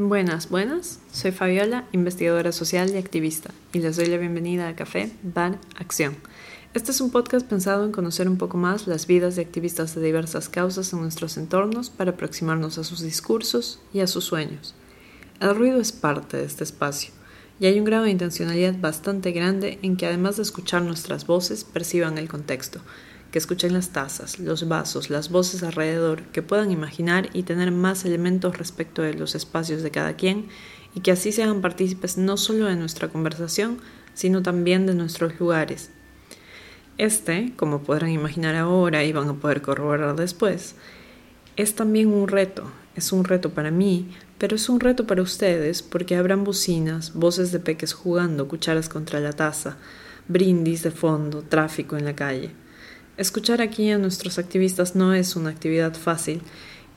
Buenas, buenas. Soy Fabiola, investigadora social y activista, y les doy la bienvenida a Café, Bar, Acción. Este es un podcast pensado en conocer un poco más las vidas de activistas de diversas causas en nuestros entornos para aproximarnos a sus discursos y a sus sueños. El ruido es parte de este espacio, y hay un grado de intencionalidad bastante grande en que además de escuchar nuestras voces, perciban el contexto, que escuchen las tazas, los vasos, las voces alrededor, que puedan imaginar y tener más elementos respecto de los espacios de cada quien y que así sean partícipes no solo de nuestra conversación, sino también de nuestros lugares. Este, como podrán imaginar ahora y van a poder corroborar después, es también un reto, es un reto para mí, pero es un reto para ustedes porque habrán bocinas, voces de peques jugando, cucharas contra la taza, brindis de fondo, tráfico en la calle. Escuchar aquí a nuestros activistas no es una actividad fácil,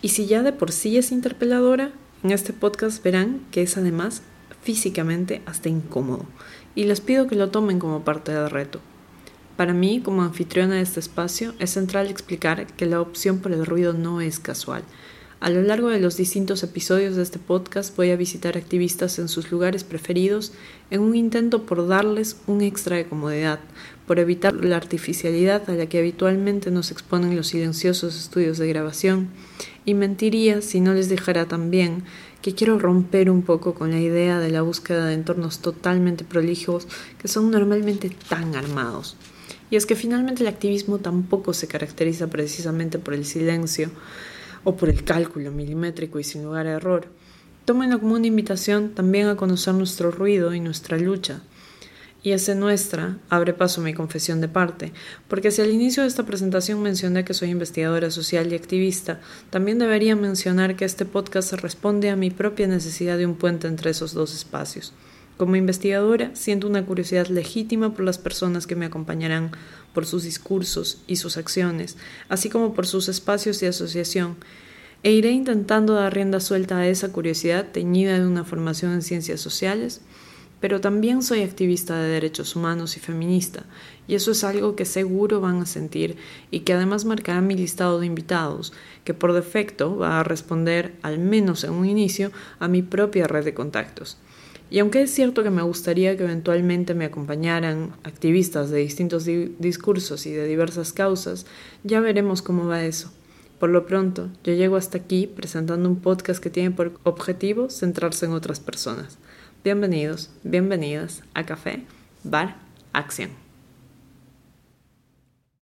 y si ya de por sí es interpeladora, en este podcast verán que es además físicamente hasta incómodo, y les pido que lo tomen como parte del reto. Para mí, como anfitriona de este espacio, es central explicar que la opción por el ruido no es casual, a lo largo de los distintos episodios de este podcast voy a visitar activistas en sus lugares preferidos en un intento por darles un extra de comodidad, por evitar la artificialidad a la que habitualmente nos exponen los silenciosos estudios de grabación, y mentiría si no les dejara también que quiero romper un poco con la idea de la búsqueda de entornos totalmente prolijos que son normalmente tan armados. Y es que finalmente el activismo tampoco se caracteriza precisamente por el silencio, o por el cálculo milimétrico y sin lugar a error. Tómenlo como una invitación también a conocer nuestro ruido y nuestra lucha. Y ese nuestra abre paso a mi confesión de parte, porque si al inicio de esta presentación mencioné que soy investigadora social y activista, también debería mencionar que este podcast responde a mi propia necesidad de un puente entre esos dos espacios. Como investigadora, siento una curiosidad legítima por las personas que me acompañarán, por sus discursos y sus acciones, así como por sus espacios de asociación, e iré intentando dar rienda suelta a esa curiosidad teñida de una formación en ciencias sociales, pero también soy activista de derechos humanos y feminista, y eso es algo que seguro van a sentir y que además marcará mi listado de invitados, que por defecto va a responder, al menos en un inicio, a mi propia red de contactos. Y aunque es cierto que me gustaría que eventualmente me acompañaran activistas de distintos discursos y de diversas causas, ya veremos cómo va eso. Por lo pronto, yo llego hasta aquí presentando un podcast que tiene por objetivo centrarse en otras personas. Bienvenidos, bienvenidas a Café, Bar, Acción.